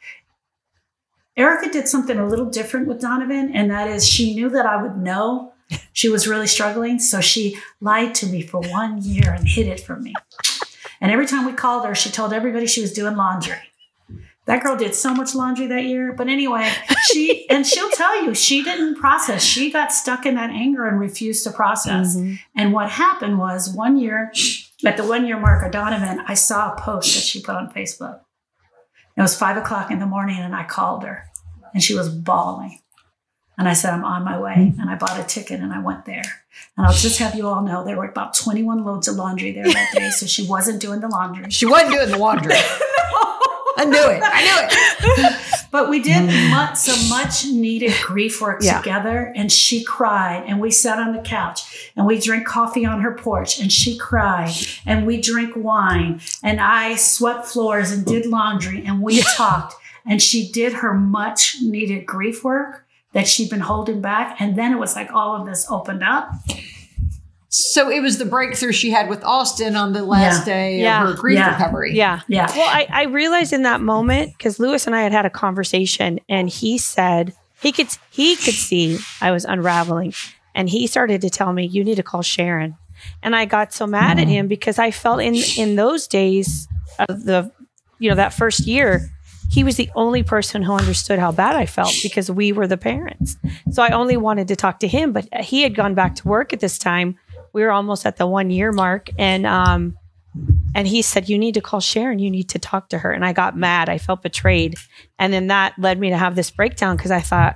Erica did something a little different with Donovan, and that is she knew that I would know she was really struggling. So she lied to me for one year and hid it from me. And every time we called her, she told everybody she was doing laundry. That girl did so much laundry that year. But anyway, she, and she'll tell you, she didn't process. She got stuck in that anger and refused to process. Mm-hmm. And what happened was one year, at the one year mark of Donovan, I saw a post that she put on Facebook. It was five o'clock in the morning, and I called her, and she was bawling. And I said, I'm on my way. Hmm. And I bought a ticket and I went there. And I'll just have you all know there were about 21 loads of laundry there that day. So she wasn't doing the laundry. she wasn't doing the laundry. I knew it. I knew it. But we did hmm. much, some much needed grief work Yeah. together, and she cried, and we sat on the couch, and we drank coffee on her porch, and she cried, and we drank wine, and I swept floors and did laundry, and we talked, and she did her much needed grief work that she'd been holding back, and then it was like all of this opened up. So it was the breakthrough she had with Austin on the last Yeah. day Yeah. of her grief Yeah. recovery. Yeah. Yeah. Well, I, I realized in that moment because Lewis and I had had a conversation, and he said he could he could see I was unraveling, and he started to tell me you need to call Sharon, and I got so mad at mm. him because I felt in in those days of the you know that first year he was the only person who understood how bad I felt because we were the parents. So I only wanted to talk to him, but he had gone back to work at this time. We were almost at the one year mark, and um, and he said, You need to call Sharon. You need to talk to her. And I got mad. I felt betrayed. And then that led me to have this breakdown because I thought,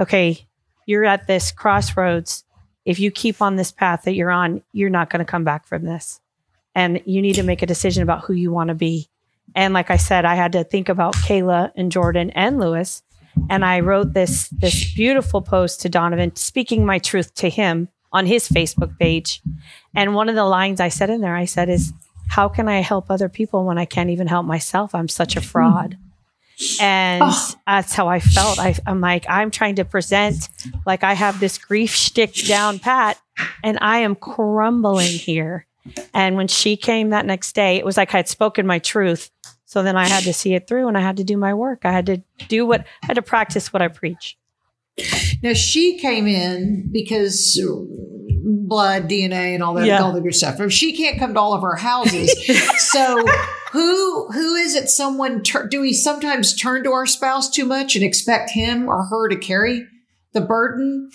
okay, you're at this crossroads. If you keep on this path that you're on, you're not going to come back from this. And you need to make a decision about who you want to be. And like I said, I had to think about Kayla and Jordan and Lewis. And I wrote this this beautiful post to Donovan, speaking my truth to him on his Facebook page. And one of the lines I said in there, I said, is how can I help other people when I can't even help myself? I'm such a fraud. And Oh. that's how I felt. I, I'm like, I'm trying to present like I have this grief shtick down pat, and I am crumbling here. And when she came that next day, it was like I had spoken my truth. So then I had to see it through and I had to do my work. I had to do what I had to practice what I preach. Now she came in because blood, DNA, and all that, Yeah. all the good stuff. If she can't come to all of our houses, so who who is it? Someone tur- do we sometimes turn to our spouse too much and expect him or her to carry the burden?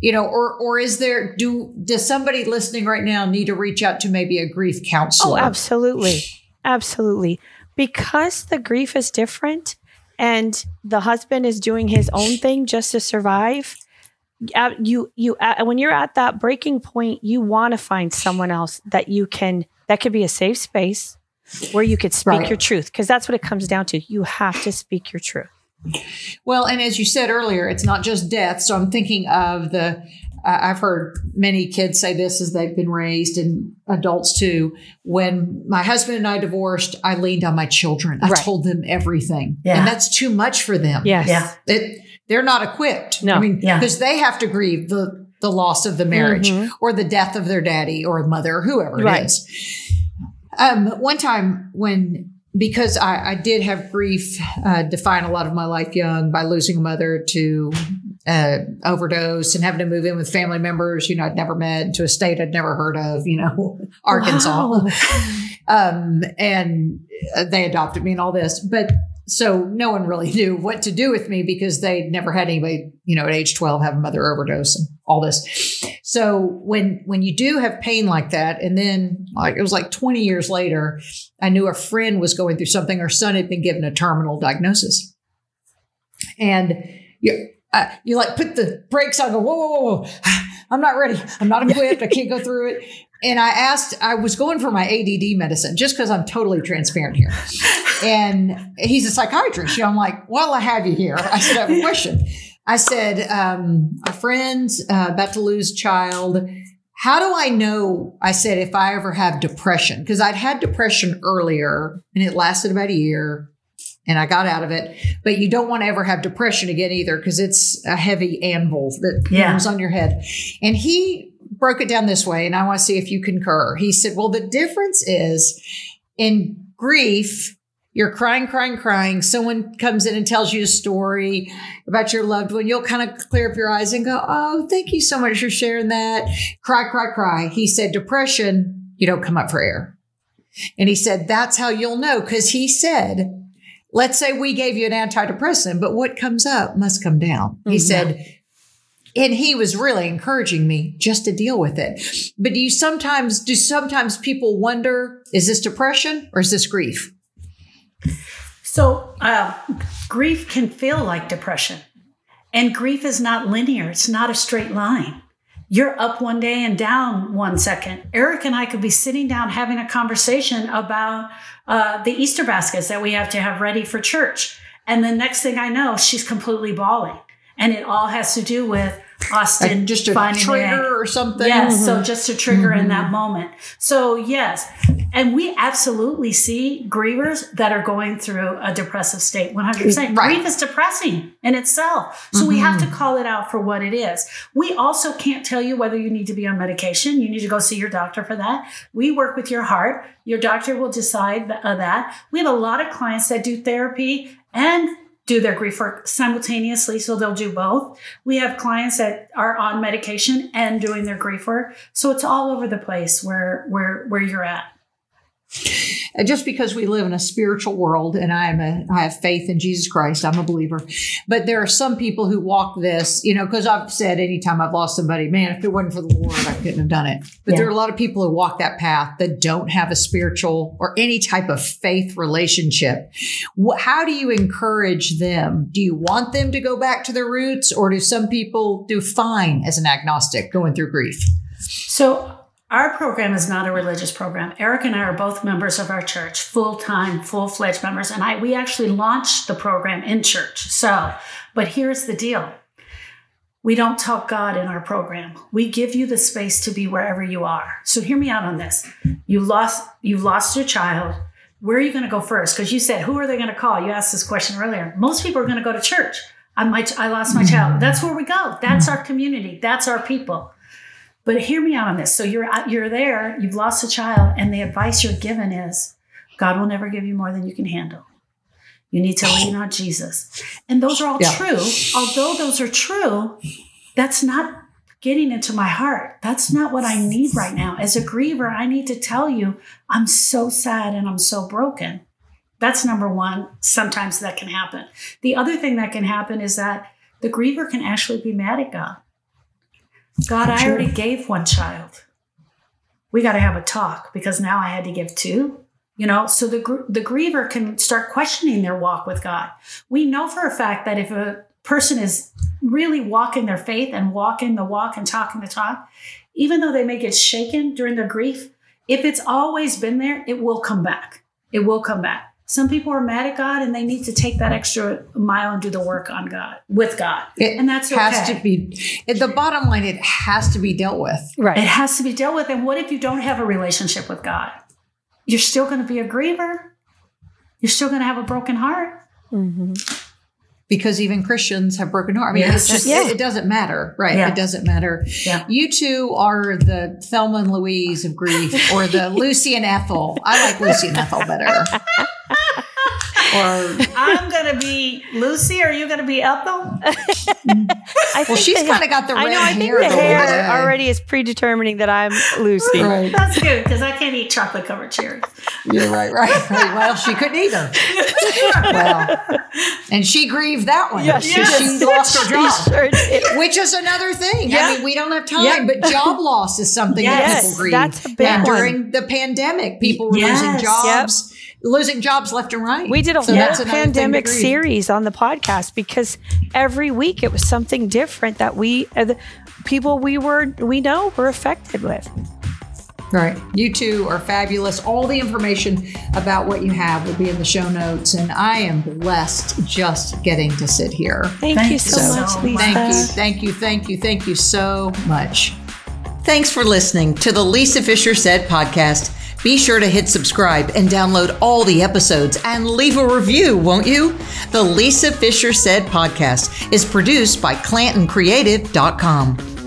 You know, or or is there do does somebody listening right now need to reach out to maybe a grief counselor? Oh, counselor? absolutely. Absolutely. Because the grief is different and the husband is doing his own thing just to survive. You, you, when you're at that breaking point, you want to find someone else that you can, that could be a safe space where you could speak Right. your truth. Because that's what it comes down to. You have to speak your truth. Well, and as you said earlier, it's not just death. So I'm thinking of the, I've heard many kids say this as they've been raised and adults too. When my husband and I divorced, I leaned on my children. I Right. told them everything. Yeah. And that's too much for them. Yes. Yeah. It, they're not equipped. No. I mean, Yeah. because they have to grieve the, the loss of the marriage Mhm. or the death of their daddy or mother or whoever it Right. is. Um, one time when because I, I did have grief uh, define a lot of my life young by losing a mother to uh, overdose and having to move in with family members, you know, I'd never met to a state I'd never heard of, you know, Arkansas. Wow. Um, and uh, they adopted me and all this. But so no one really knew what to do with me because they'd never had anybody, you know, at age 12 have a mother overdose and all this. So when, when you do have pain like that, and then like it was like 20 years later, I knew a friend was going through something. Her son had been given a terminal diagnosis. And you, uh, you like put the brakes on, go, whoa, whoa, whoa, whoa. I'm not ready. I'm not equipped. I can't go through it. And I asked, I was going for my ADD medicine just because I'm totally transparent here. And he's a psychiatrist. You know, I'm like, well, I have you here. I said, I have a question. I said, um, a friend's uh, about to lose child. How do I know? I said, if I ever have depression, because I'd had depression earlier and it lasted about a year and I got out of it. But you don't want to ever have depression again either because it's a heavy anvil that Yeah. comes on your head. And he broke it down this way, and I want to see if you concur. He said, Well, the difference is in grief, you're crying, crying, crying. Someone comes in and tells you a story about your loved one. You'll kind of clear up your eyes and go, Oh, thank you so much for sharing that. Cry, cry, cry. He said, Depression, you don't come up for air. And he said, That's how you'll know. Because he said, Let's say we gave you an antidepressant, but what comes up must come down. He Mhm. said, and he was really encouraging me just to deal with it. But do you sometimes, do sometimes people wonder, is this depression or is this grief? So, uh, grief can feel like depression, and grief is not linear, it's not a straight line. You're up one day and down one second. Eric and I could be sitting down having a conversation about uh, the Easter baskets that we have to have ready for church. And the next thing I know, she's completely bawling. And it all has to do with Austin Like just a finding trigger or something. Yes, so mm-hmm. just a trigger in that mm-hmm. moment. So yes, and we absolutely see grievers that are going through a depressive state. One hundred percent. Grief is depressing in itself, so we have to mm-hmm. call it out for what it is. We also can't tell you whether you need to be on medication. You need to go see your doctor for that. We work with your heart. Your doctor will decide uh, that. We have a lot of clients that do therapy and do their grief work simultaneously, so they'll do both. We have clients that are on medication and doing their grief work, so it's all over the place where where where you're at. And just because we live in a spiritual world and I am a I have faith in Jesus Christ, I'm a believer. But there are some people who walk this, you know, because I've said anytime I've lost somebody, man, if it wasn't for the Lord, I couldn't have done it. But Yeah. there are a lot of people who walk that path that don't have a spiritual or any type of faith relationship. How do you encourage them? Do you want them to go back to their roots, or do some people do fine as an agnostic going through grief? So our program is not a religious program. Eric and I are both members of our church, full time, full fledged members, and I we actually launched the program in church. So, but here's the deal. We don't talk God in our program. We give you the space to be wherever you are. So hear me out on this. You lost you lost your child. Where are you going to go first? Because you said, who are they going to call? You asked this question earlier. Most people are going to go to church. I, my, I lost my child. That's where we go. That's our community. That's our people. But hear me out on this. So you're uh, you're there, you've lost a child, and the advice you're given is God will never give you more than you can handle. You need to lean on Jesus. And those are all Yeah. true. Although those are true, that's not getting into my heart. That's not what I need right now. As a griever, I need to tell you, I'm so sad and I'm so broken. That's number one. Sometimes that can happen. The other thing that can happen is that the griever can actually be mad at God. God, I already gave one child. We got to have a talk because now I had to give two. You know, so the gr- the griever can start questioning their walk with God. We know for a fact that if a person is really walking their faith and walking the walk and talking the talk, even though they may get shaken during their grief, if it's always been there, it will come back. It will come back. Some people are mad at God and they need to take that extra mile and do the work on God with God, It and that's okay. It has okay. to be the bottom line. It has to be dealt with. Right. It has to be dealt with. And what if you don't have a relationship with God? You're still going to be a griever. You're still going to have a broken heart. hmm because even Christians have broken heart. I mean, Yeah. it's just Yeah. it, it doesn't matter, right? Yeah. It doesn't matter. Yeah. You two are the Thelma and Louise of grief, or the Lucy and Ethel. I like Lucy and Ethel better. Or I'm going to be Lucy. Are you going to be Ethel? I well, think she's kind of got the red I know. I think hair. the hair today. already is predetermining that I'm Lucy. Right. That's good because I can't eat chocolate covered cherries. You're right, right, right. Well, she couldn't either. Well, and she grieved that one. Yeah, she, she she lost her job. sure. Which is another thing. Yeah. I mean, we don't have time, Yeah. but job loss is something that Yes, people grieve. that's a big and one. during the pandemic, people were Yes. losing jobs, losing jobs left and right. We did a So whole that's another thing to pandemic series on the podcast because every week it was something different that we, uh, the people we were, we know were affected with. Right. You two are fabulous. All the information about what you have will be in the show notes. And I am blessed just getting to sit here. Thank, Thank you you so, so much, much. Lisa. Thank you, thank you, thank you, thank you so much. Thanks for listening to the Lisa Fischer Said podcast. Be sure to hit subscribe and download all the episodes and leave a review, won't you? The Lisa Fischer Said podcast is produced by ClantonCreative.com.